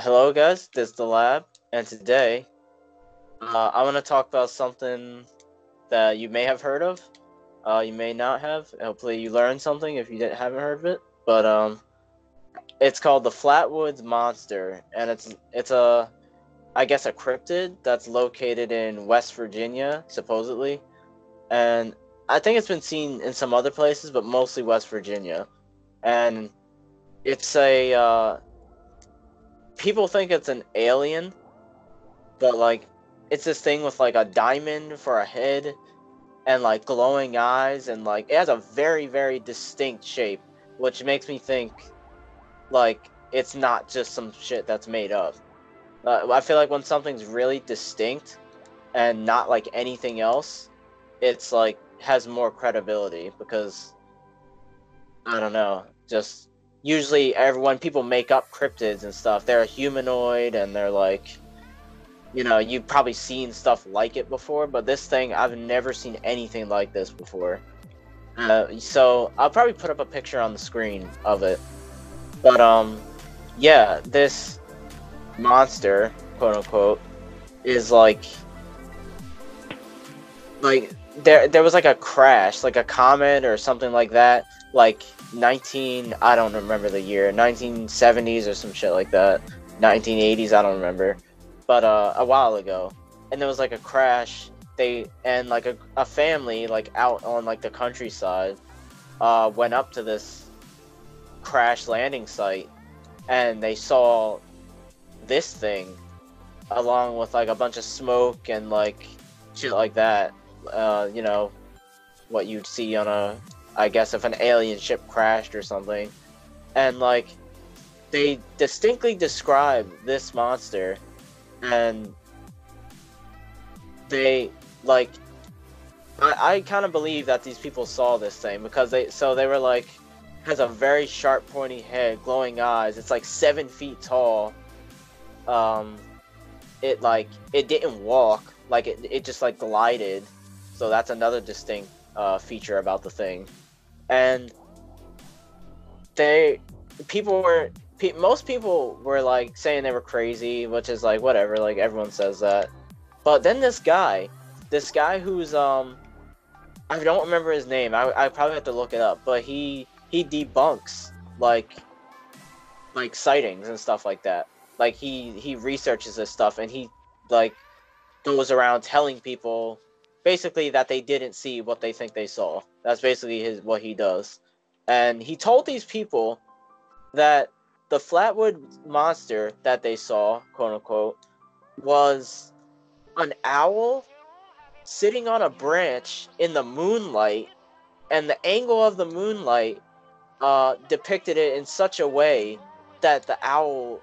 hello, guys. This is the lab, and today uh, I want to talk about something that you may have heard of, uh, you may not have. Hopefully, you learned something if you didn't, haven't heard of it. But um, it's called the Flatwoods Monster, and it's it's a, I guess a cryptid that's located in West Virginia, supposedly, and I think it's been seen in some other places, but mostly West Virginia, and it's a uh, people think it's an alien, but like it's this thing with like a diamond for a head and like glowing eyes and like it has a very very distinct shape which makes me think like it's not just some shit that's made up. Uh, i feel like when something's really distinct and not like anything else it's like has more credibility because i don't know just usually everyone people make up cryptids and stuff they're a humanoid and they're like you know, you've probably seen stuff like it before, but this thing, I've never seen anything like this before. Uh, so I'll probably put up a picture on the screen of it. But um, yeah, this monster, quote unquote, is like, like there there was like a crash, like a comet or something like that, like 19, I don't remember the year, 1970s or some shit like that, 1980s, I don't remember but uh, a while ago, and there was like a crash. They and like a, a family like out on like the countryside uh, went up to this crash landing site, and they saw this thing along with like a bunch of smoke and like shit like that. Uh, you know, what you'd see on a, I guess, if an alien ship crashed or something, and like they distinctly describe this monster and they like I, I kind of believe that these people saw this thing because they so they were like has a very sharp pointy head glowing eyes. It's like seven feet tall. Um it like it didn't walk. Like it, it just like glided. So that's another distinct uh, feature about the thing and they people were pe- most people were like saying they were crazy, which is like whatever, like everyone says that. But then this guy, this guy who's um, I don't remember his name. I I probably have to look it up, but he he debunks like like sightings and stuff like that. Like he he researches this stuff and he like goes around telling people basically that they didn't see what they think they saw. That's basically his what he does. And he told these people that the Flatwood monster that they saw, quote unquote, was an owl sitting on a branch in the moonlight, and the angle of the moonlight uh, depicted it in such a way that the owl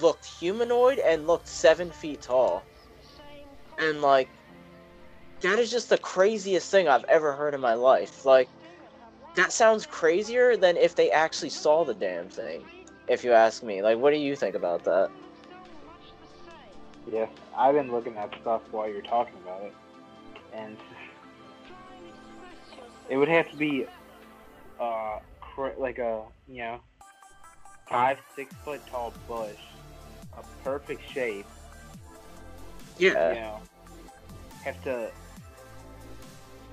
looked humanoid and looked seven feet tall. And like, that is just the craziest thing I've ever heard in my life. Like, that sounds crazier than if they actually saw the damn thing if you ask me. Like, what do you think about that? Yeah, I've been looking at stuff while you're talking about it, and it would have to be, uh, like a you know, five six foot tall bush, a perfect shape. Yeah. You know, have to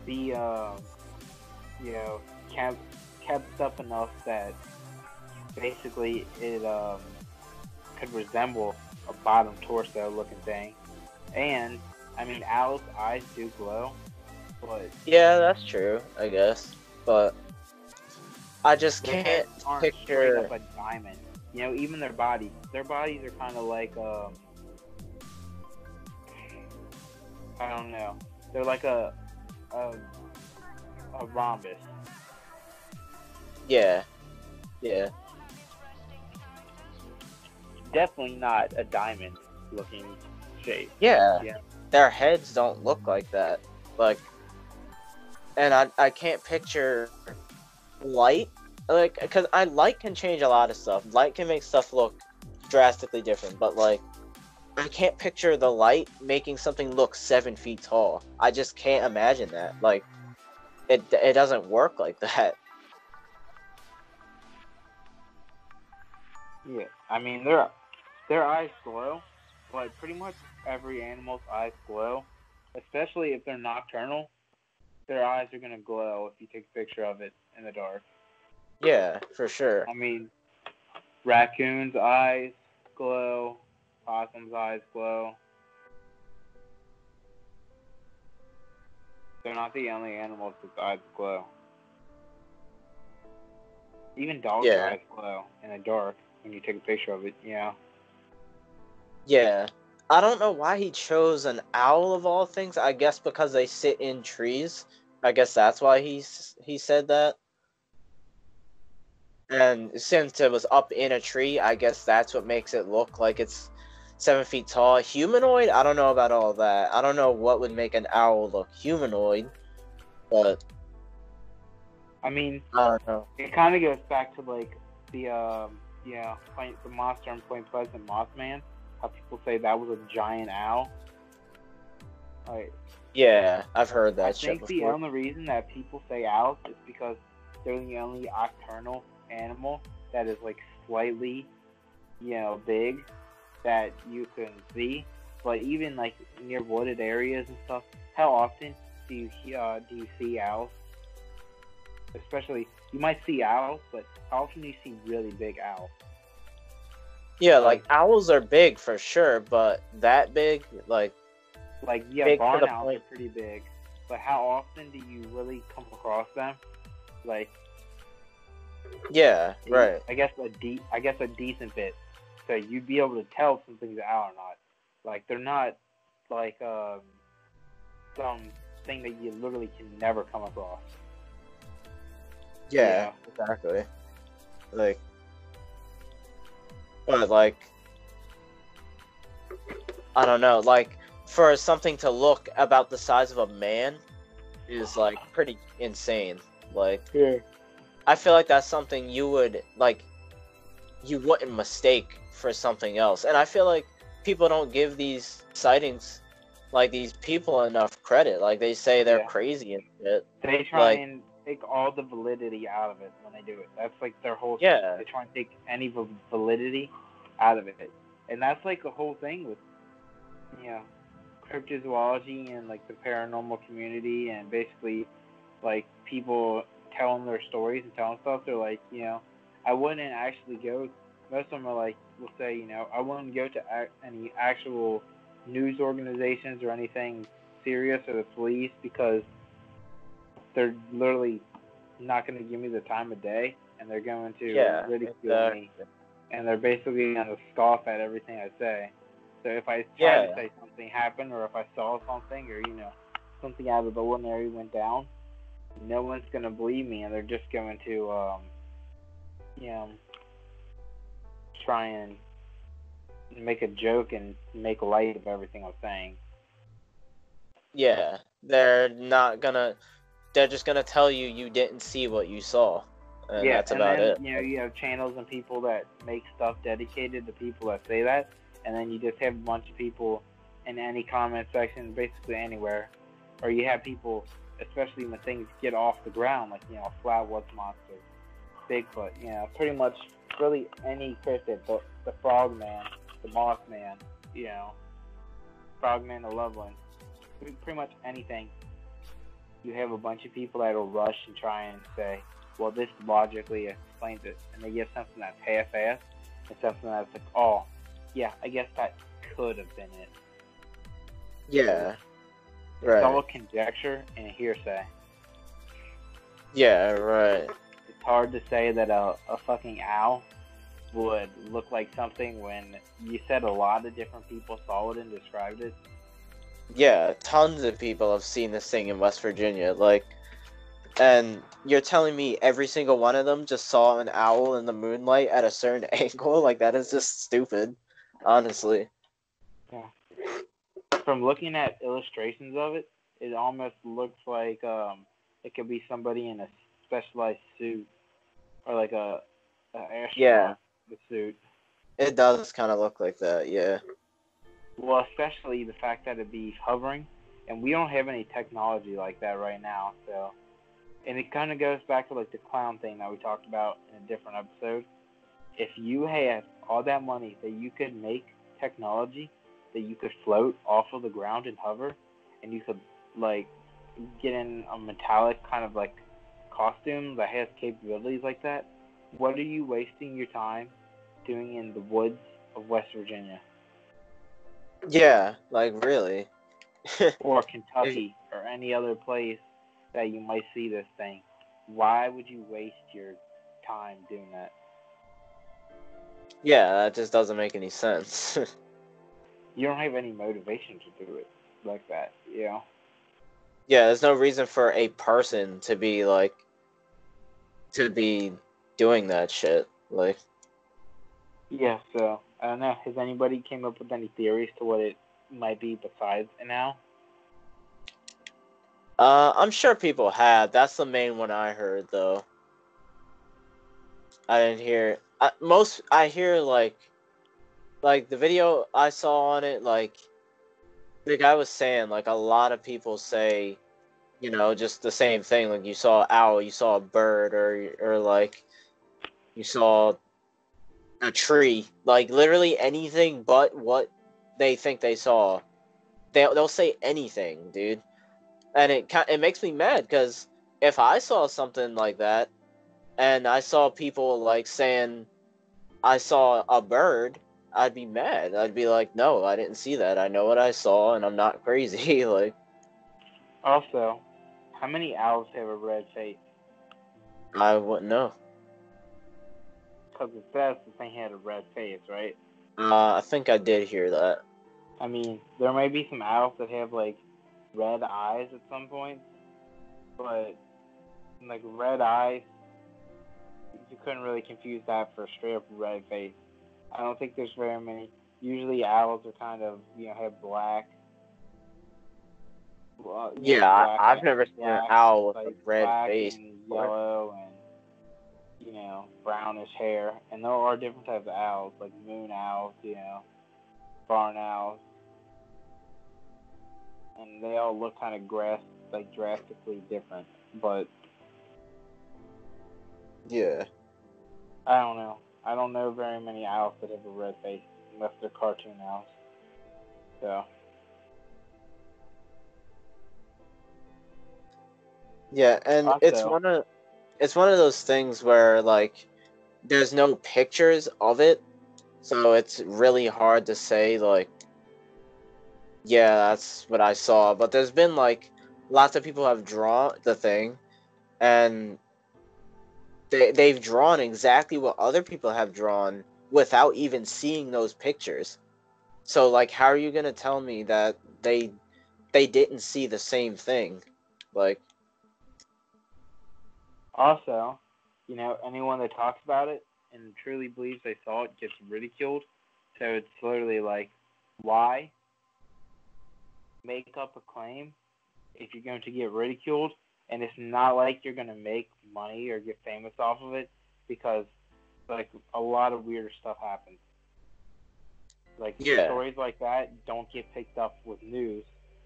be, um, you know, kept kept up enough that basically it um, could resemble a bottom torso looking thing. And I mean, Al's eyes do glow, but yeah, that's true, I guess. But I just can't picture up a diamond. You know, even their bodies, their bodies are kind of like um, I don't know. They're like a a, a rhombus. Yeah, yeah definitely not a diamond looking shape. Yeah. yeah. Their heads don't look like that. Like and I I can't picture light like cuz I light can change a lot of stuff. Light can make stuff look drastically different, but like I can't picture the light making something look 7 feet tall. I just can't imagine that. Like it it doesn't work like that. Yeah, I mean there their eyes glow, but pretty much every animal's eyes glow, especially if they're nocturnal. Their eyes are gonna glow if you take a picture of it in the dark. Yeah, for sure. I mean, raccoon's eyes glow, possum's eyes glow. They're not the only animals whose eyes glow. Even dogs' Yeah. eyes glow in the dark when you take a picture of it. Yeah. Yeah. I don't know why he chose an owl of all things. I guess because they sit in trees. I guess that's why he he said that. And since it was up in a tree, I guess that's what makes it look like it's seven feet tall. Humanoid? I don't know about all that. I don't know what would make an owl look humanoid, but I mean, I don't know. it kind of goes back to like the um, yeah, the monster in Point Pleasant, Mothman. How people say that was a giant owl. Like, Yeah, I've heard that I think the only reason that people say owls is because they're the only nocturnal animal that is like slightly, you know, big that you can see. But even like near wooded areas and stuff, how often do you uh, do you see owls? Especially, you might see owls, but how often do you see really big owls? Yeah, like owls are big for sure, but that big, like Like, yeah, Big barn owls point. are pretty big, but how often do you really come across them? Like, yeah, right. I guess a de- I guess a decent bit. So you'd be able to tell something's out or not. Like they're not like um some thing that you literally can never come across. Yeah, exactly. Like, but like, I don't know. Like, for something to look about the size of a man is like pretty insane. Like, Yeah. I feel like that's something you would like, you wouldn't mistake for something else. And I feel like people don't give these sightings, like these people, enough credit. Like they say they're Yeah. crazy and shit. They try Like- and take all the validity out of it when they do it. That's like their whole Yeah. They try and take any validity out of it, and that's like the whole thing with you know cryptozoology and like the paranormal community and basically like people telling their stories and telling stuff. They're like, you know, I wouldn't actually go. Most of them are like, will say, you know, I wouldn't go to ac- any actual news organizations or anything serious or the police because they're literally not going to give me the time of day and they're going to Yeah, ridicule exactly. me and they're basically going to scoff at everything I say. So if I try Yeah. to say something happened or if I saw something or you know something out of the ordinary went down, no one's going to believe me and they're just going to um you know try and make a joke and make light of everything I'm saying. Yeah, they're not gonna. They're just gonna tell you you didn't see what you saw, and yeah, that's and about then, it. You know, you have channels and people that make stuff dedicated to people that say that, and then you just have a bunch of people in any comment section, basically anywhere, or you have people, especially when things get off the ground, like you know, Flatwoods monster, Bigfoot, you know, pretty much really any cryptid, the the Frogman, the Mothman, you know, Frogman, the Loveland, pretty pretty much anything. You have a bunch of people that'll rush and try and say, well, this logically explains it, and they give something that's half-assed and something that's like, oh, yeah, I guess that could have been it. Yeah, It's all right. conjecture and hearsay. Yeah, right. Hard to say that a, a fucking owl would look like something when you said a lot of different people saw it and described it. Yeah, tons of people have seen this thing in West Virginia. Like, and you're telling me every single one of them just saw an owl in the moonlight at a certain angle? Like that is just stupid, honestly. Yeah. From looking at illustrations of it, it almost looks like um, it could be somebody in a specialized suit or like a, a astronaut Yeah. suit. It does kind of look like that. Yeah. Well, especially the fact that it'd be hovering, and we don't have any technology like that right now. So, and it kind of goes back to like the clown thing that we talked about in a different episode. if you had all that money that you could make technology that you could float off of the ground and hover, and you could like get in a metallic kind of like costume that has capabilities like that, what are you wasting your time doing in the woods of West Virginia Yeah, like really. or Kentucky or any other place that you might see this thing? Why would you waste your time doing that? yeah, that just doesn't make any sense. You don't have any motivation to do it like that, you know? yeah, there's no reason for a person to be like to be doing that shit. Like Yeah, so I don't know. Has anybody came up with any theories to what it might be besides an owl? Uh, I'm sure people have. That's the main one I heard, though. I didn't hear I, most. I hear like, like the video I saw on it. Like, the guy was saying like a lot of people say, you know, just the same thing. Like you saw an owl, you saw a bird, or or like, you saw a tree. Like literally anything but what they think they saw. They they'll say anything, dude and it it makes me mad because if I saw something like that, and I saw people like saying I saw a bird, I'd be mad. I'd be like, no, I didn't see that. I know what I saw, and I'm not crazy. like, Also, how many owls have a red face? I wouldn't know. Because it says the thing had a red face, right? Uh, I think I did hear that. I mean, there may be some owls that have like red eyes at some point, but like red eyes, you couldn't really confuse that for a straight up red face. I don't think there's very many. Usually, owls are kind of you know have black. Well, know, Yeah, I, black I've never seen an owl with like a red face. and yellow and you know brownish hair, and there are different types of owls, like moon owls, you know, barn owls, and they all look kind of grass like drastically different. But Yeah. I don't know. I don't know very many owls that have a red face unless they're cartoon owls. So Yeah, and it's one of it's one of those things where like there's no pictures of it, so it's really hard to say like yeah, that's what I saw, but there's been like lots of people have drawn the thing and they they've drawn exactly what other people have drawn without even seeing those pictures. So like how are you going to tell me that they they didn't see the same thing? Like also, you know, anyone that talks about it and truly believes they saw it gets ridiculed. So it's literally like, why make up a claim if you're going to get ridiculed? And it's not like you're going to make money or get famous off of it because, like, a lot of weird stuff happens. Like, Yeah. stories like that don't get picked up with news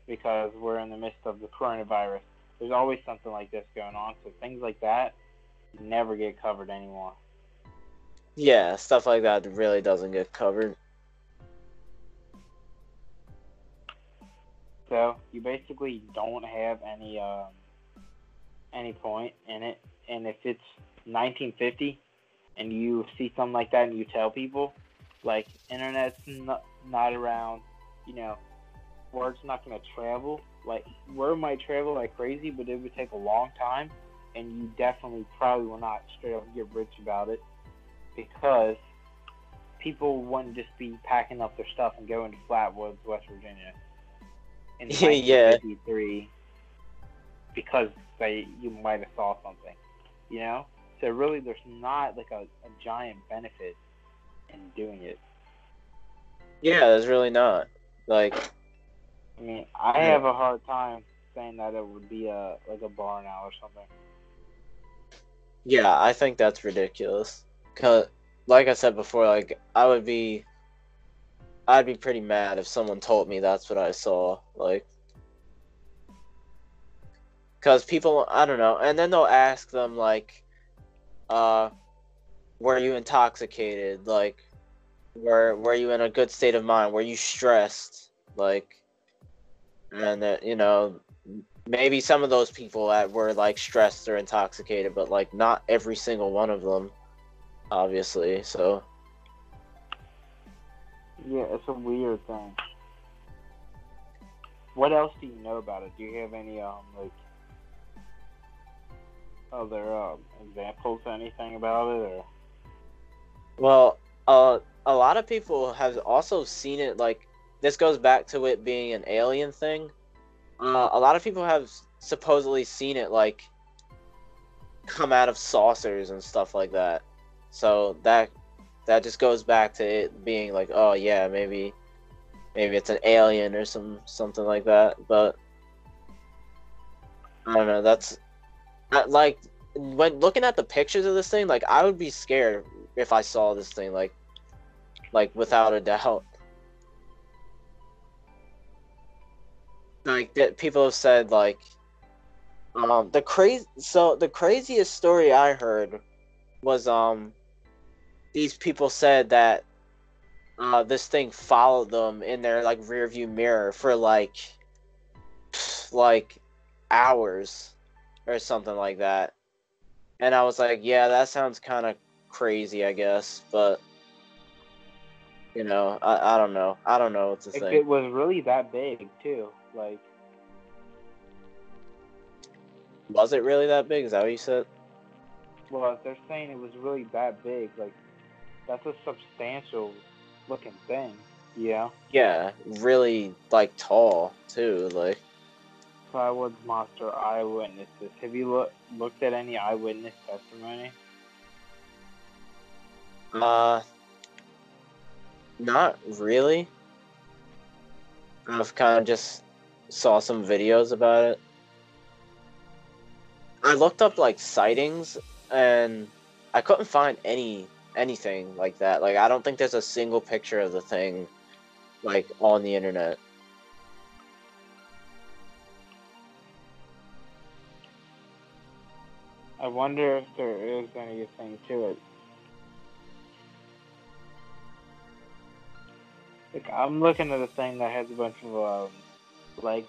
because we're in the midst of the coronavirus. There's always something like this going on, so things like that never get covered anymore. Yeah, stuff like that really doesn't get covered. So you basically don't have any um, any point in it. And if it's 1950 and you see something like that and you tell people, like internet's not, not around, you know, word's not going to travel. Like word might travel like crazy, but it would take a long time, and you definitely probably will not straight up get rich about it because people wouldn't just be packing up their stuff and going to Flatwoods, West Virginia. In Yeah. 1953 because they you might have saw something, you know. So really, there's not like a, a giant benefit in doing it. Yeah, there's really not. Like, I mean, I Yeah. have a hard time saying that it would be a like a barn owl or something. yeah, I think that's ridiculous. Cause, like I said before, like I would be, I'd be pretty mad if someone told me that's what I saw. Like, cause people, I don't know, and then they'll ask them like, uh, were you intoxicated? Like, were were you in a good state of mind? Were you stressed? Like, and that you know, maybe some of those people that were like stressed or intoxicated, but like not every single one of them, obviously. So Yeah, it's a weird thing. What else do you know about it? Do you have any um like other um examples anything about it or Well, uh, a lot of people have also seen it. Like this goes back to it being an alien thing. Uh, a lot of people have supposedly seen it like come out of saucers and stuff like that. So that that just goes back to it being like, oh yeah, maybe maybe it's an alien or some something like that. But I don't know. That's like when looking at the pictures of this thing, like I would be scared if I saw this thing, like like without a doubt. Like that, people have said like, um, the crazy. So the craziest story I heard was um, these people said that uh, this thing followed them in their like rear view mirror for like like hours or something like that. And I was like, yeah, that sounds kind of crazy, I guess, but you know, I, I don't know. I don't know what to if say. it was really that big too? Like Was it really that big? Is that what you said? well if they're saying it was really that big, like that's a substantial looking thing. Yeah. Yeah, really like tall too. Like Flatwoods monster eyewitnesses. Have you look, looked at any eyewitness testimony? Uh, not really. I've kind of just saw some videos about it. I looked up like sightings and I couldn't find any anything like that. Like I don't think there's a single picture of the thing like on the internet. I wonder if there is anything to it. Like, I'm looking at a thing that has a bunch of, um, like,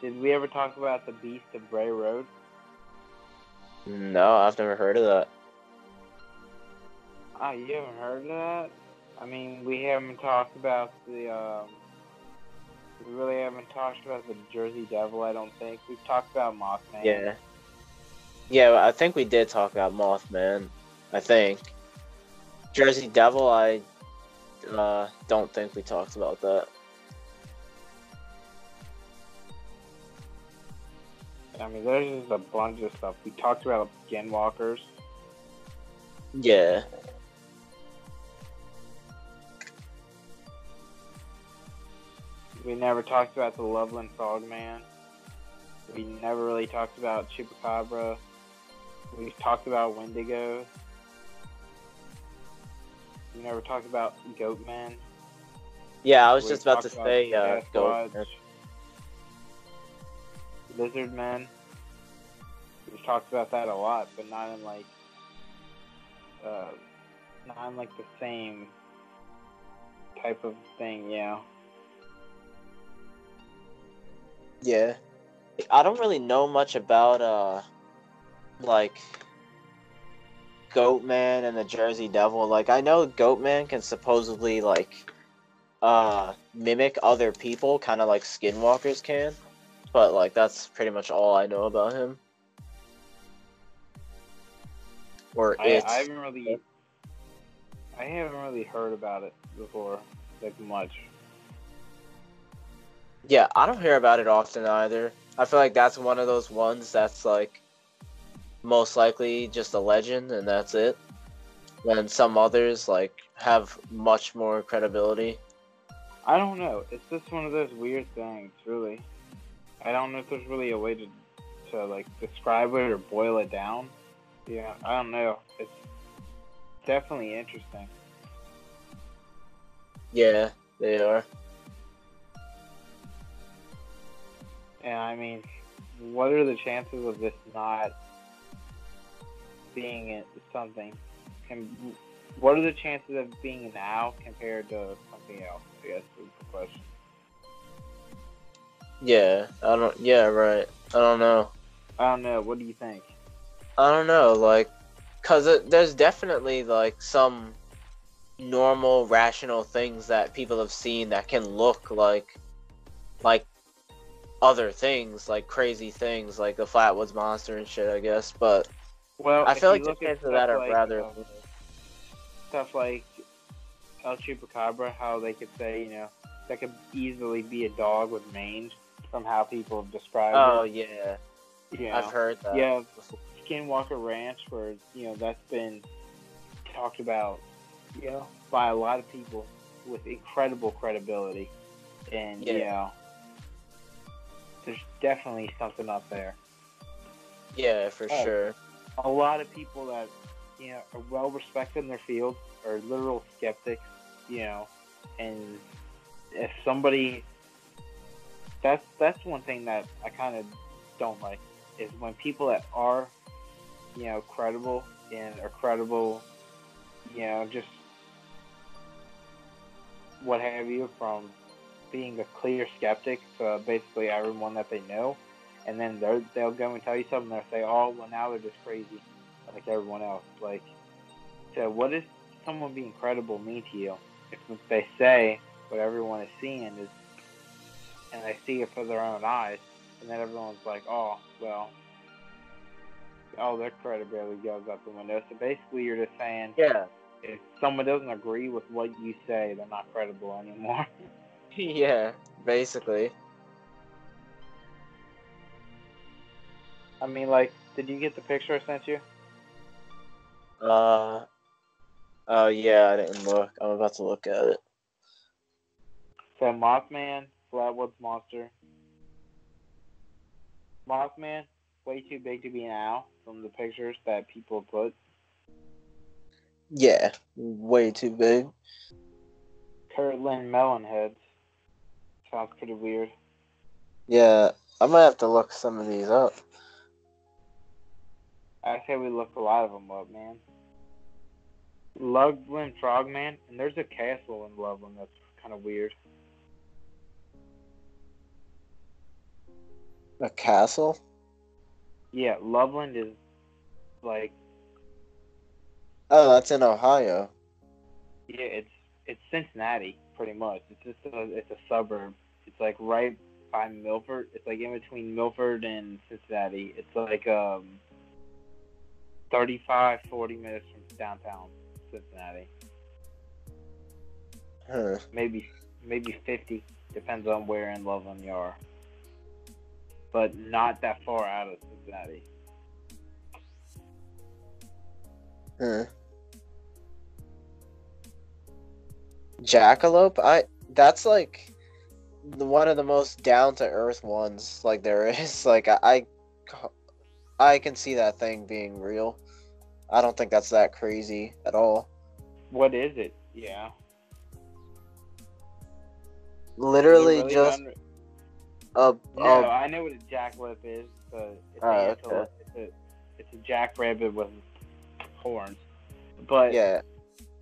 did we ever talk about the Beast of Bray Road? No, I've never heard of that. Ah, you haven't heard of that? I mean, we haven't talked about the, um, we really haven't talked about the Jersey Devil, I don't think. We've talked about Mothman. Yeah. Yeah, I think we did talk about Mothman. I think. Jersey Devil, I uh, don't think we talked about that. I mean, there's just a bunch of stuff. We talked about Skinwalkers. Yeah. We never talked about the Loveland Frogman. We never really talked about Chupacabra. We talked about Wendigos. We never talked about Goatmen. Yeah, I was We just about to talked say, uh, Sasquatch, go. Lizard Men. We've talked about that a lot, but not in like, uh, not in like the same type of thing, yeah. Yeah. I don't really know much about, uh, like, Goatman and the Jersey Devil. Like, I know Goatman can supposedly, like, uh, mimic other people, kind of like Skinwalkers can. But, like, that's pretty much all I know about him. Or I, it. I haven't really, I haven't really heard about it before, like much. Yeah, I don't hear about it often either. I feel like that's one of those ones that's like most likely just a legend and that's it. When some others like have much more credibility. I don't know. It's just one of those weird things, really. I don't know if there's really a way to, to like describe it or boil it down. Yeah, I don't know. It's definitely interesting. Yeah, they are. And I mean, what are the chances of this not being it- something And what are the chances of being an owl compared to something else? I guess is the question. Yeah, I don't. Yeah, right. I don't know. I don't know. What do you think? I don't know, like, cause it, there's definitely like some normal, rational things that people have seen that can look like, like, other things, like crazy things, like the Flatwoods Monster and shit. I guess, but Well, I feel like the chances of that are like, rather. um, stuff like El Chupacabra, how they could say, you know, that could easily be a dog with mange from how people have described Oh it. yeah, You know, I've heard that. Yeah, Skinwalker Ranch, where you know that's been talked about, you know, by a lot of people with incredible credibility, and you Yeah. know, there's definitely something up there. Yeah, for Oh. sure. A lot of people that you know are well respected in their field are literal skeptics, you know, and if somebody, that's that's one thing that I kind of don't like is when people that are, you know, credible and are credible, you know, just what have you from being a clear skeptic to basically everyone that they know, and then they'll they'll go and tell you something. They'll say, "Oh, well, now they're just crazy, like everyone else." Like, so what does someone being credible mean to you? If they say what everyone is seeing is, and they see it for their own eyes, and then everyone's like, "Oh, well." Oh, their credibility goes out the window. So basically, you're just saying Yeah. if someone doesn't agree with what you say, they're not credible anymore. yeah, basically. I mean, like, did you get the picture I sent you? Uh. Oh yeah, I didn't look. I'm about to look at it. So Mothman, Flatwoods Monster. Mothman, way too big to be an owl from the pictures that people put. Yeah, way too big. Kirtland Melonheads. Sounds pretty weird. Yeah, I might have to look some of these up. I say we looked a lot of them up, man. Loveland Frogman, and there's a castle in Loveland that's kind of weird. A castle? Yeah, Loveland is like Oh, that's in Ohio. yeah, it's it's Cincinnati pretty much. It's just a, it's a suburb. It's like right by Milford. It's like in between Milford and Cincinnati. It's like um 35 40 minutes from downtown Cincinnati. Huh. Maybe maybe 50 depends on where in Loveland you are. But not that far out of Cincinnati. Huh. Jackalope? I that's like the one of the most down to earth ones like there is. Like I, I I can see that thing being real. I don't think that's that crazy at all. What is it? Yeah. Literally Is really just unre- a, No, a I know what a jackalope is, but it's, Oh, a, antelope. it's a it's a jackrabbit with horns. But yeah.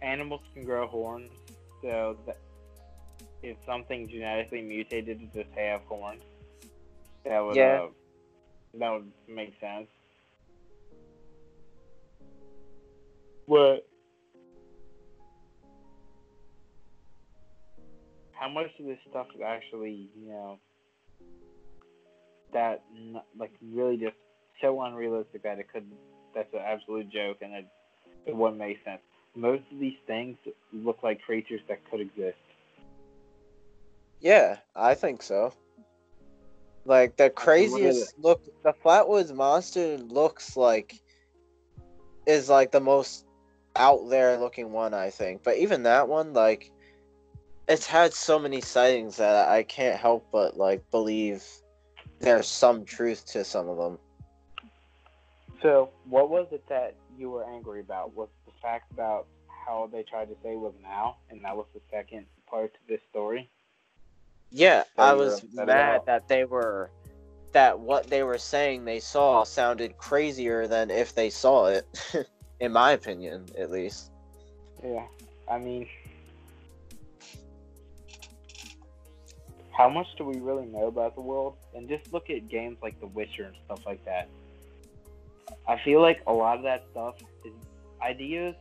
animals can grow horns, so that if something genetically mutated to just have horns, that would Yeah. uh, that would make sense. What? How much of this stuff is actually, you know, that like really just so unrealistic that it could that's an absolute joke and it it wouldn't make sense. Most of these things look like creatures that could exist. Yeah, I think so. Like the craziest look, the Flatwoods monster looks like is like the most out there looking one, I think. But even that one, like, it's had so many sightings that I can't help but like believe there's some truth to some of them. So, what was it that you were angry about? Was the fact about how they tried to say it was an owl, and that was the second part to this story? Yeah, So I was mad that they were that what they were saying they saw sounded crazier than if they saw it. in my opinion, at least. Yeah, I mean, how much do we really know about the world? And just look at games like The Witcher and stuff like that. I feel like a lot of that stuff is ideas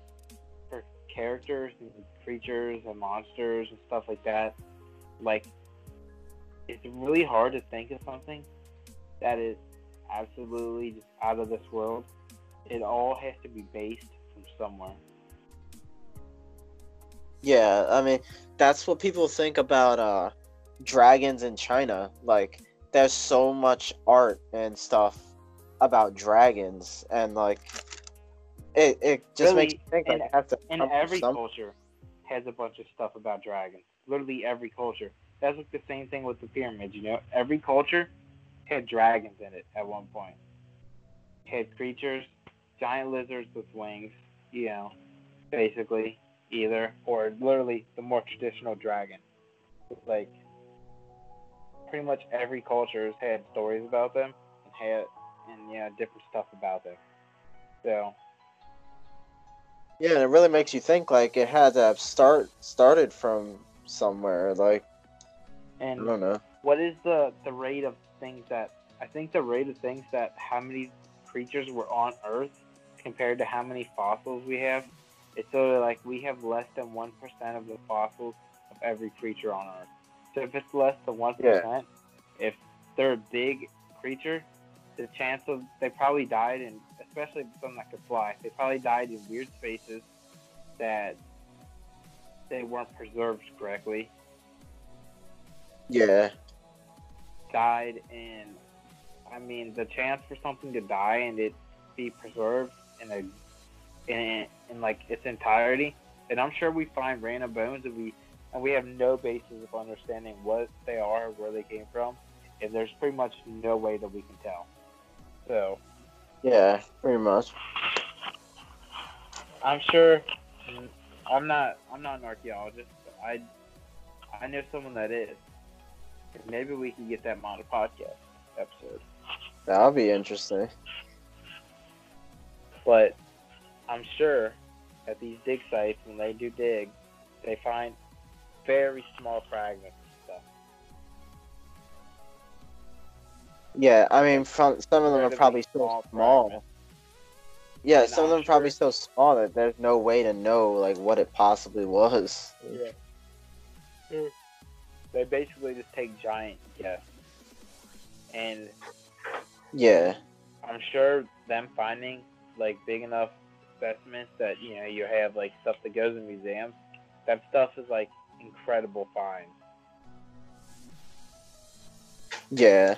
for characters and creatures and monsters and stuff like that. Like, it's really hard to think of something that is absolutely just out of this world. It all has to be based from somewhere. Yeah, I mean, that's what people think about uh dragons in China. Like, there's so much art and stuff about dragons, and like, it it just Really, makes you think like, and- it has to And every culture has a bunch of stuff about dragons. Literally every culture. That's like the same thing with the pyramids, you know? Every culture had dragons in it at one point. Had creatures, giant lizards with wings, you know, basically, either, or literally the more traditional dragon. Like, pretty much every culture has had stories about them and had, and, yeah, different stuff about them. So, Yeah, and it really makes you think like it had to have start started from somewhere. Like and I don't know. what is the the rate of things that I think the rate of things that how many creatures were on Earth compared to how many fossils we have? It's sort of like we have less than one percent of the fossils of every creature on Earth. So if it's less than one percent, if they're a big creature, the chance of they probably died in especially something that could fly, they probably died in weird spaces that they weren't preserved correctly. Yeah, died in I mean the chance for something to die and it be preserved in a in, in like its entirety. And I'm sure we find random bones and we and we have no basis of understanding what they are or where they came from and there's pretty much no way that we can tell so yeah, pretty much. I'm sure I'm not I'm not an archaeologist but I I know someone that is maybe we can get them on a podcast episode That'll be interesting. But I'm sure at these dig sites, when they do dig, they find very small fragments and stuff. Yeah, I mean, from, some of them are probably so small small. fragments. Yeah, And some of them are probably sure- so small that there's no way to know like what it possibly was. Yeah. Hmm. They basically just take giant guess. And Yeah, I'm sure them finding like big enough specimens that, you know, you have like stuff that goes in museums, that stuff is like incredible finds. yeah,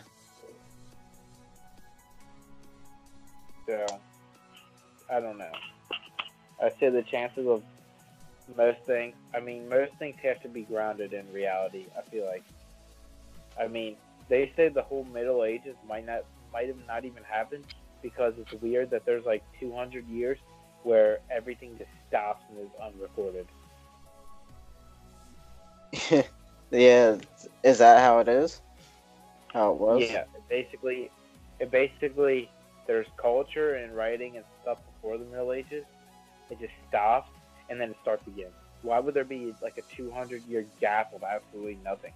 So, I don't know. I say the chances of most things. I mean, most things have to be grounded in reality. I feel like. I mean, they say the whole Middle Ages might not might have not even happened because it's weird that there's like 200 years where everything just stops and is unrecorded. yeah. Is that how it is? How it was? Yeah, basically, it basically there's culture and writing and stuff before the Middle Ages. It just stops and then it starts again. Why would there be like a 200 year gap of absolutely nothing?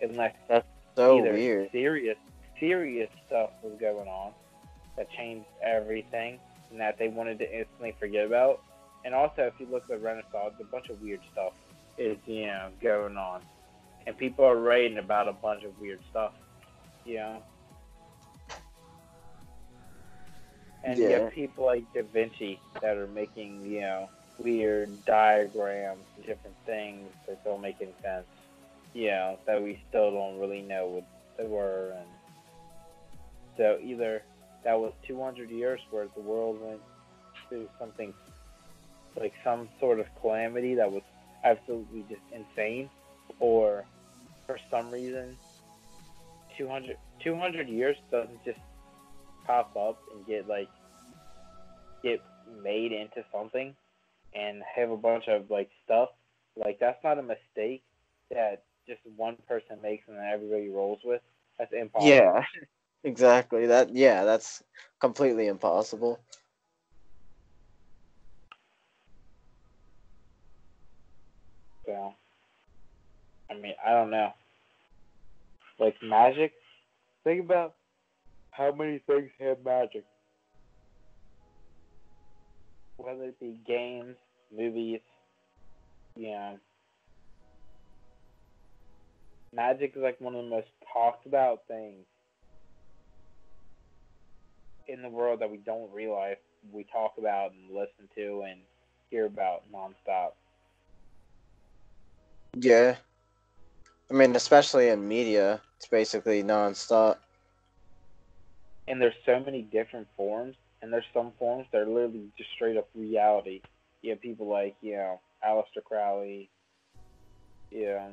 Unless So either weird. serious, serious stuff was going on that changed everything and that they wanted to instantly forget about. And also, if you look at the Renaissance, a bunch of weird stuff is you know going on, and people are writing about a bunch of weird stuff. You know. And you have people like Da Vinci that are making, you know, weird diagrams and different things that don't make any sense. You know, that we still don't really know what they were. And so either that was 200 years where the world went through something like some sort of calamity that was absolutely just insane, or for some reason, 200, 200 years doesn't just pop up and get like get made into something and have a bunch of like stuff like that's not a mistake that just one person makes and then everybody rolls with that's impossible Yeah, exactly. That yeah, that's completely impossible. Mean, I don't know. Like magic. Think about how many things have magic. Whether it be games, movies, you know. Magic is like one of the most talked about things in the world that we don't realize we talk about and listen to and hear about nonstop. Yeah. I mean, especially in media, it's basically nonstop. And there's so many different forms, and there's some forms that are literally just straight up reality. You have people like, you know, Aleister Crowley, Yeah.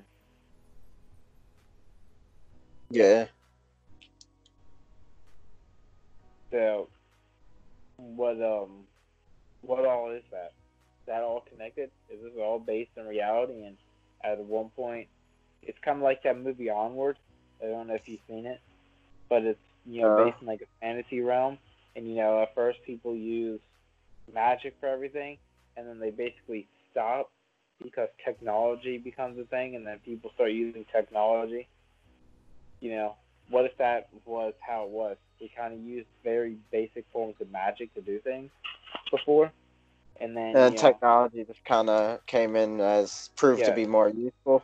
Yeah. So, what um, what all is that? Is that all connected? Is this all based in reality? And at one point, it's kind of like that movie Onward. I don't know if you've seen it, but it's you know Uh. based in like a fantasy realm. And you know, at first people use magic for everything, and then they basically stop because technology becomes a thing, and then people start using technology. You know, what if that was how it was? We kind of used very basic forms of magic to do things before, and then And you know, technology just kind of came in as proved to be more useful.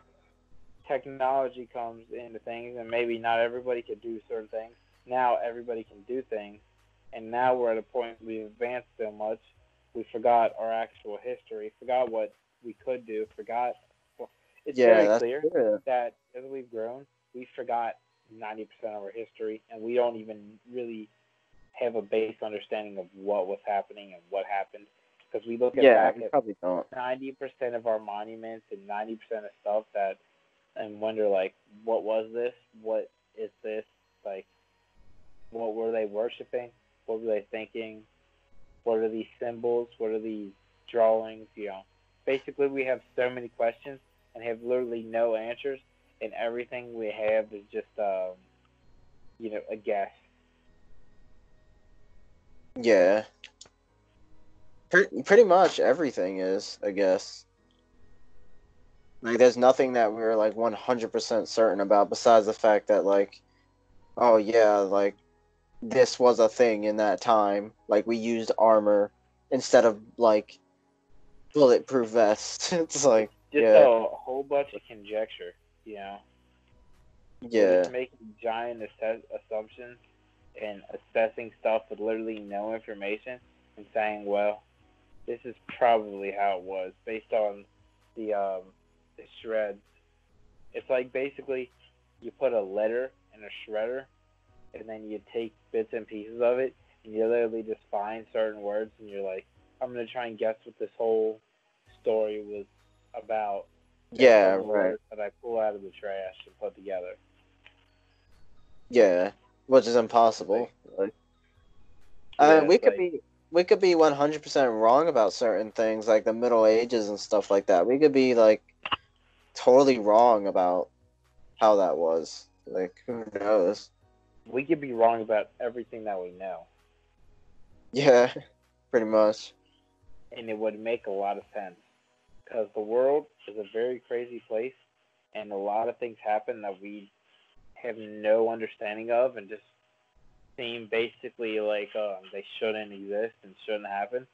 Technology comes into things, and maybe not everybody could do certain things. Now everybody can do things, and now we're at a point we've advanced so much, we forgot our actual history, forgot what we could do, forgot. Well, it's yeah, very clear true. that as we've grown, we forgot 90% of our history, and we don't even really have a base understanding of what was happening and what happened. Because we look at Yeah, back at probably don't. ninety percent of our monuments and ninety percent of stuff that and wonder like what was this? What is this? Like what were they worshiping? What were they thinking? What are these symbols? What are these drawings? You know basically we have so many questions and have literally no answers and everything we have is just um you know a guess. Yeah. Pretty, much everything is, I guess. Like, there's nothing that we're like 100% certain about besides the fact that, like, oh, yeah, like, this was a thing in that time. Like, we used armor instead of, like, bulletproof vests. it's like, just Yeah. a whole bunch of conjecture you know yeah. just making giant assess- assumptions and assessing stuff with literally no information and saying, well, this is probably how it was based on the um, the shreds. It's like basically you put a letter in a shredder and then you take bits and pieces of it and you literally just find certain words and you're like, I'm gonna try and guess what this whole story was about. Yeah, right. That I pull out of the trash and put together. Yeah. Which is impossible. Like, Yeah, uh, we could like- be we could be 100% wrong about certain things like the middle ages and stuff like that we could be like totally wrong about how that was like who knows we could be wrong about everything that we know, yeah pretty much and it would make a lot of sense. Because the world is a very crazy place, and a lot of things happen that we have no understanding of, and just seem basically like um, they shouldn't exist and shouldn't happen.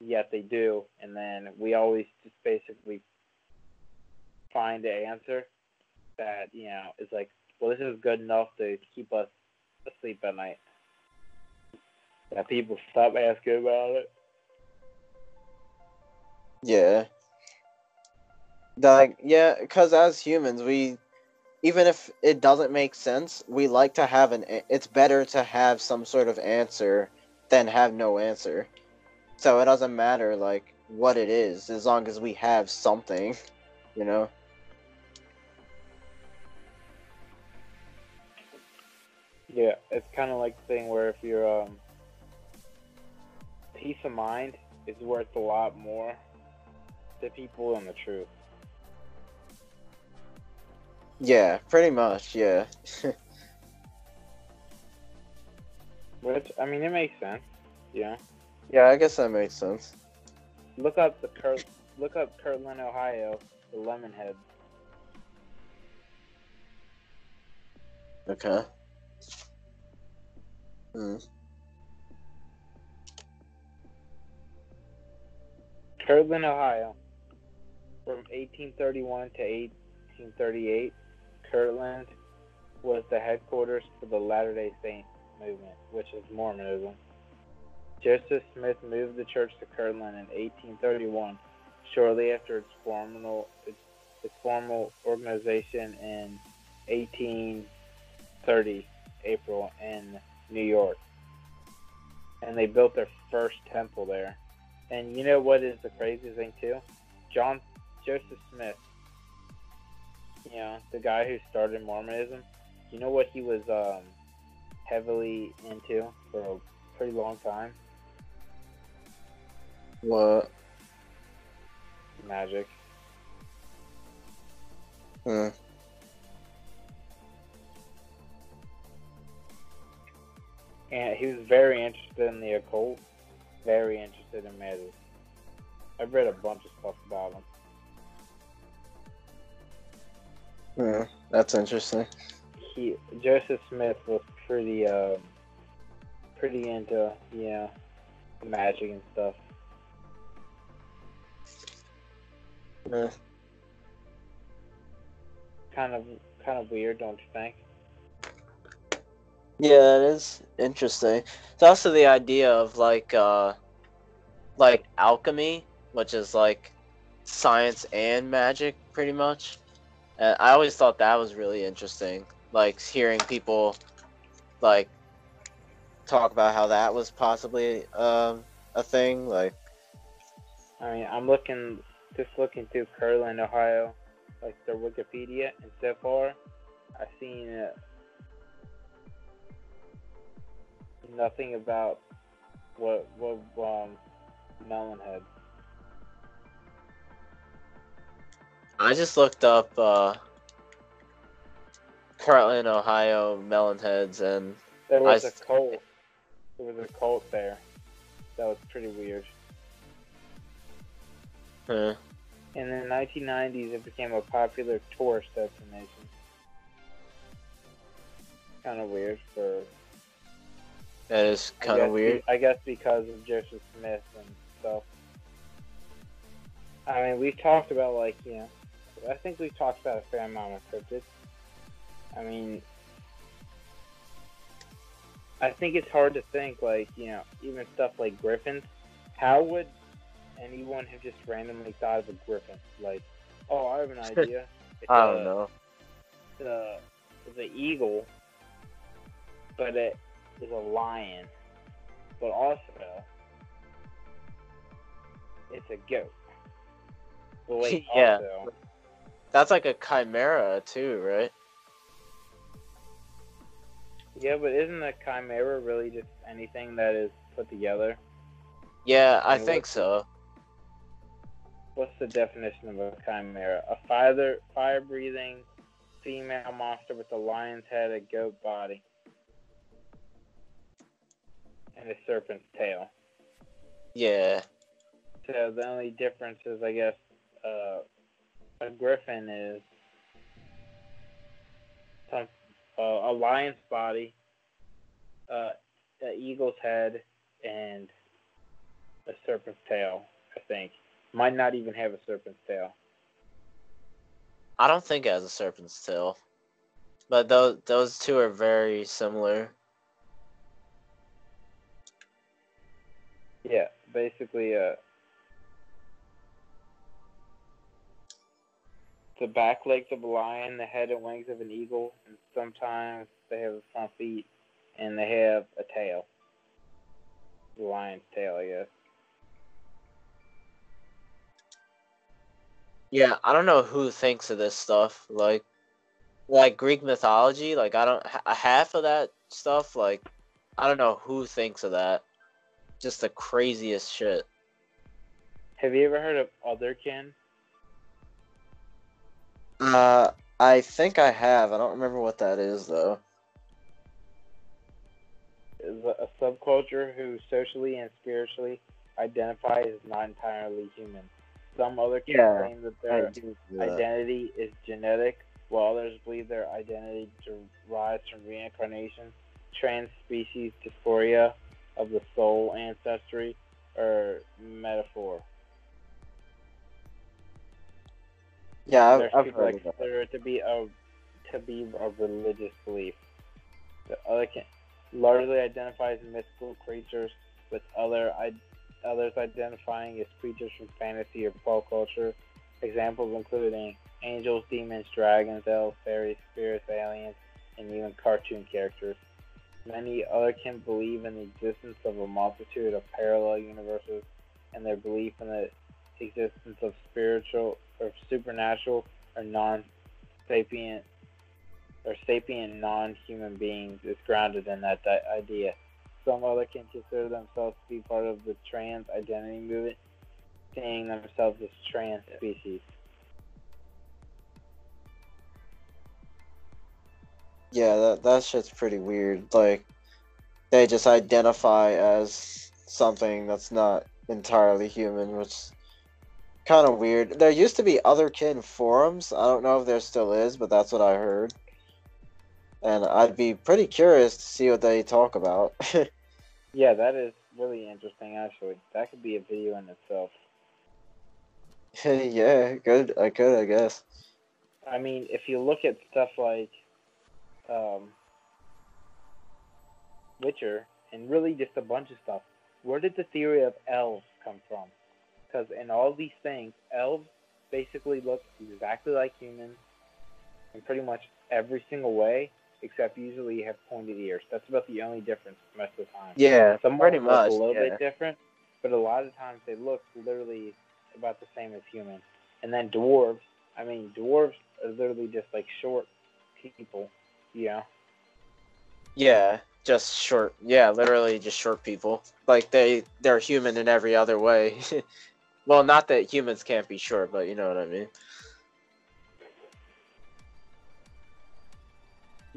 Yet they do, and then we always just basically find an answer that you know is like, well, this is good enough to keep us asleep at night. That people stop asking about it. yeah like yeah because as humans we even if it doesn't make sense we like to have an it's better to have some sort of answer than have no answer so it doesn't matter like what it is as long as we have something you know Yeah, it's kind of like the thing where if you're um, peace of mind is worth a lot more to people than the truth. Yeah, pretty much. Yeah. Which I mean, it makes sense. Yeah. Yeah, I guess that makes sense. Look up the Kurt. Look up Kirtland, Ohio, the Lemonhead. Okay. Hmm. Kirtland, Ohio. From 1831 to 1838, Kirtland was the headquarters for the Latter day Saint movement, which is Mormonism. Joseph Smith moved the church to Kirtland in 1831, shortly after its formal, its, its formal organization in 1830, April, in New York. And they built their first temple there. And you know what is the craziest thing too? John Joseph Smith, you know, the guy who started Mormonism, you know what he was um, heavily into for a pretty long time? What? Magic. Hmm. And he was very interested in the occult, very interested in magic. I've read a bunch of stuff about him. Hmm. That's interesting. He Joseph Smith was pretty um pretty into you know magic and stuff. Hmm. Kind of kind of weird, don't you think? Yeah, that is interesting. It's also the idea of like uh like alchemy, which is like science and magic pretty much. And I always thought that was really interesting. Like hearing people like talk about how that was possibly um a thing, like I mean, I'm looking just looking through Kirtland, Ohio, like their Wikipedia, and so far, I've seen nothing about what what um Melonhead. I just looked up uh Kirtland, Ohio melonheads and There was I a cult. There was a cult there. That was pretty weird. uh, In the 1990s, it became a popular tourist destination. Kind of weird for. That is kind of weird. be- I guess because of Joseph Smith and stuff. I mean, we've talked about like you know, I think we've talked about a fair amount of cryptids. I mean, I think it's hard to think like you know, even stuff like griffins. How would anyone have just randomly thought of a griffin? Like, oh, I have an idea. It's I a- don't know. the the eagle, but it is a lion, but also it's a goat. Wait, Yeah. also, That's like a chimera too, right? yeah, but isn't a chimera really just anything that is put together? Yeah, I And think so. What's the definition of a chimera? A fire fire breathing female monster with a lion's head, a goat body, and a serpent's tail. Yeah. So the only difference is, I guess, uh, a griffin is some uh, a lion's body, uh, an eagle's head, and a serpent's tail. I think might not even have a serpent's tail. I don't think it has a serpent's tail. But those those two are very similar. Yeah, basically, uh, the back legs of a lion, the head and wings of an eagle, and sometimes they have front feet, and they have a tail. The lion's tail, I guess. Yeah, I don't know who thinks of this stuff. Like, like Greek mythology. Like, I don't ha- half of that stuff. Like, I don't know who thinks of that. Just the craziest shit. Have you ever heard of Otherkin? Uh, I think I have. I don't remember what that is though. Is a, subculture who socially and spiritually identify as not entirely human. Some other Yeah, claim that their I do. know that. identity is genetic, while others believe their identity derives from reincarnation, trans species dysphoria of the soul ancestry, or metaphor. Yeah, I've, I've heard of that. it to be a to be a religious belief. The Otherkin largely identifies mystical creatures, with other I, others identifying as creatures from fantasy or folk culture. Examples including angels, demons, dragons, elves, fairies, spirits, aliens, and even cartoon characters. Many Otherkin believe in the existence of a multitude of parallel universes, and their belief in the existence of spiritual or supernatural or non-sapient or sapient non-human beings is grounded in that di- idea. Some Otherkin consider themselves to be part of the trans identity movement, seeing themselves as trans species. Yeah, that that shit's pretty weird. Like, they just identify as something that's not entirely human, which kind of weird. There used to be Otherkin forums. I don't know if there still is, but that's what I heard. And I'd be pretty curious to see what they talk about. Yeah, that is really interesting. Actually, that could be a video in itself. yeah, good. Uh, I could, I guess. I mean, if you look at stuff like um, Witcher and really just a bunch of stuff, where did the theory of elves come from? Because in all these things, elves basically look exactly like humans in pretty much every single way, except usually have pointed ears. That's about the only difference most of the time. Yeah, Some pretty of them look much. a little yeah. bit different, but a lot of times they look literally about the same as humans. And then dwarves, I mean, dwarves are literally just like short people, know? Yeah, just short. Yeah, literally just short people. Like they they're human in every other way. well, not that humans can't be short, but you know what I mean.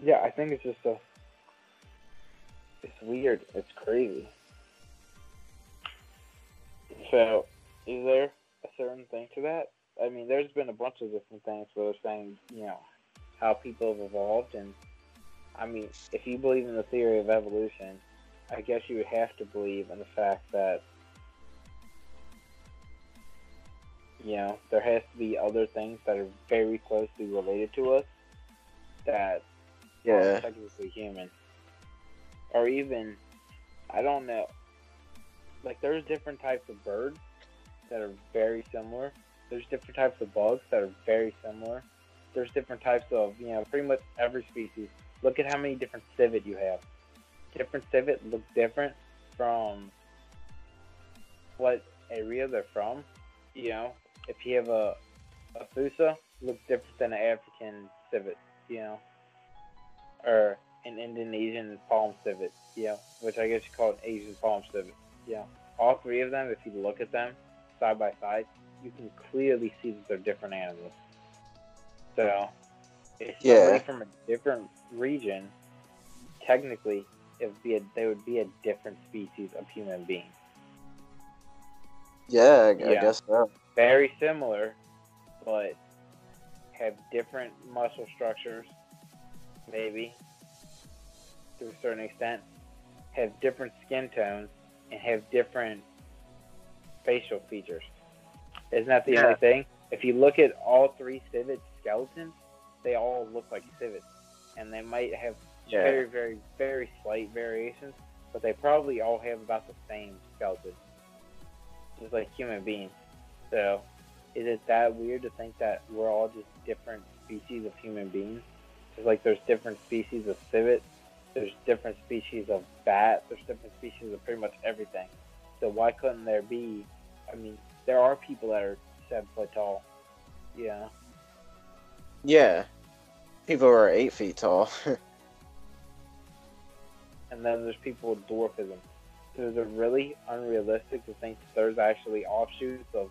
Yeah, I think it's just a. It's weird. It's crazy. So, is there a certain thing to that? I mean, there's been a bunch of different things where they're saying, you know, how people have evolved, and I mean, if you believe in the theory of evolution, I guess you would have to believe in the fact that, you know, there has to be other things that are very closely related to us that Yeah. aren't technically human. Or even, I don't know. Like, there's different types of birds that are very similar. There's different types of bugs that are very similar. There's different types of, you know, pretty much every species. Look at how many different civet you have. Different civet look different from what area they're from. You know, if you have a, a Fossa, looks different than an African civet, you know or an Indonesian palm civet, You know, which I guess you call an Asian palm civet, yeah. All three of them, if you look at them side by side, you can clearly see that they're different animals. So, if Yeah. from a different region, technically, it would be a, they would be a different species of human being. Yeah, I, I guess so. Very similar, but have different muscle structures, maybe to a certain extent, have different skin tones, and have different facial features. Isn't that the Yeah. only thing? If you look at all three civet skeletons, they all look like civets, and they might have Yeah. very, very, very slight variations, but they probably all have about the same skeleton, just like human beings. So, is it that weird to think that we're all just different species of human beings? Just like there's different species of civet, there's different species of bat, there's different species of pretty much everything. So why couldn't there be? I mean, there are people that are seven foot tall. Yeah. Yeah. People are eight feet tall. and then there's people with dwarfism. So is it really unrealistic to think that there's actually offshoots of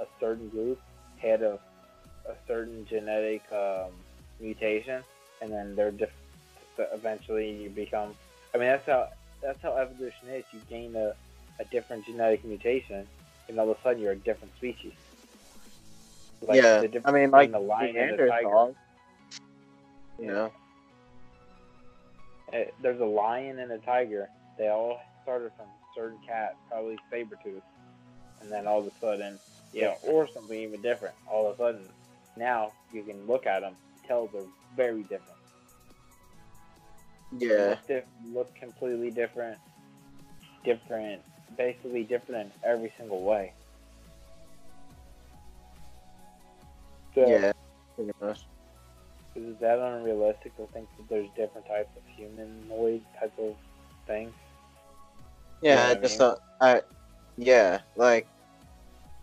a certain group had a, a certain genetic um, mutation, and then they're just eventually you become. I mean, that's how that's how evolution is. You gain a, a different genetic mutation, and all of a sudden you're a different species. Yeah. the difference I mean, like between the lion and the tiger. Neanderthals. You know? Eh, There's a lion and a tiger. They all started from certain cat, probably saber tooth, And then all of a sudden, yeah, or something even different. All of a sudden, now you can look at them, tell they're very different. Yeah. Look, diff- look completely different. Different, basically different in every single way. So, Yeah. Pretty much. is that unrealistic to think that there's different types of humanoid type of things? Yeah, know I just mean? don't. I, yeah, like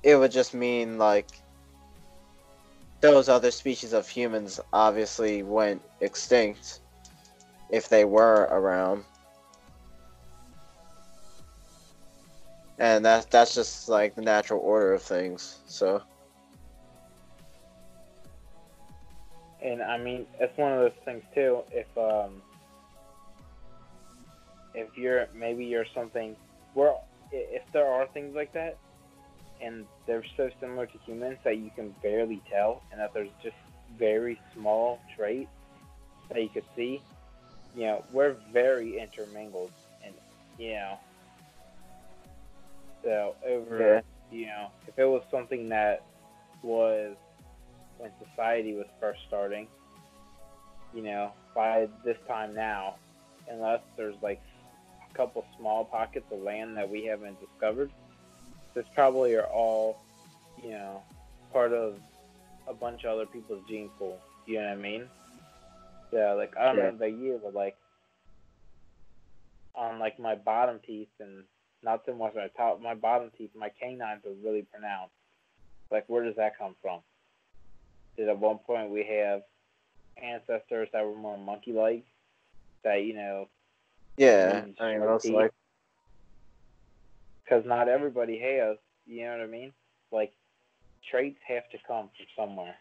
it would just mean like those other species of humans obviously went extinct if they were around, and that that's just like the natural order of things. So And I mean, it's one of those things too. If um, if you're maybe you're something, where if there are things like that, and they're so similar to humans that you can barely tell, and that there's just very small traits that you could see, you know, we're very intermingled, and you know, so over, you know, if it was something that was when society was first starting, you know, by this time now, unless there's like a couple small pockets of land that we haven't discovered, this probably are all, you know, part of a bunch of other people's gene pool. You know what I mean? Yeah, like I don't Yeah. know the year, but like on like my bottom teeth and not so much my top, my bottom teeth, my canines are really pronounced. Like, where does that come from? Did at one point we have ancestors that were more monkey-like? That you know, yeah, I mean sharp that's teeth. like because not everybody has. You know what I mean? Like, traits have to come from somewhere.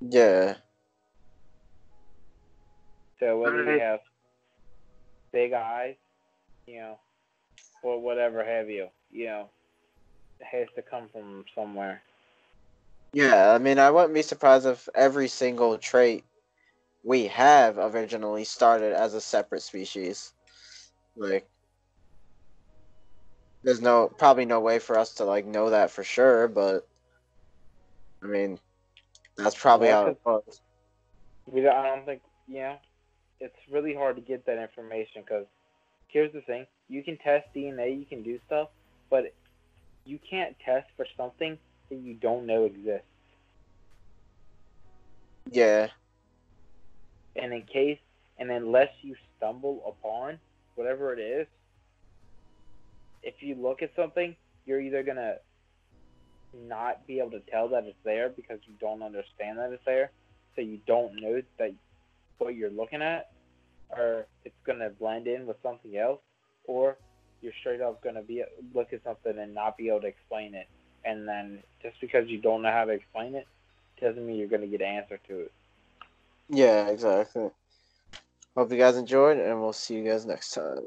yeah, So whether you Right. have big eyes, you know, or whatever have you, you know, it has to come from somewhere. Yeah. I mean, I wouldn't be surprised if every single trait we have originally started as a separate species. Like, there's no probably no way for us to like know that for sure, but I mean, that's probably Well, how it was. We don't, I don't think, yeah, it's really hard to get that information because here's the thing: you can test DNA, you can do stuff, but you can't test for something that you don't know exists. Yeah, And in case, and unless you stumble upon whatever it is, if you look at something, you're either gonna not be able to tell that it's there because you don't understand that it's there, so you don't know that what you're looking at, or it's gonna blend in with something else, or you're straight up gonna be look at something and not be able to explain it, and then just because you don't know how to explain it, doesn't mean you're gonna get an answer to it. yeah, exactly. Hope you guys enjoyed, and we'll see you guys next time.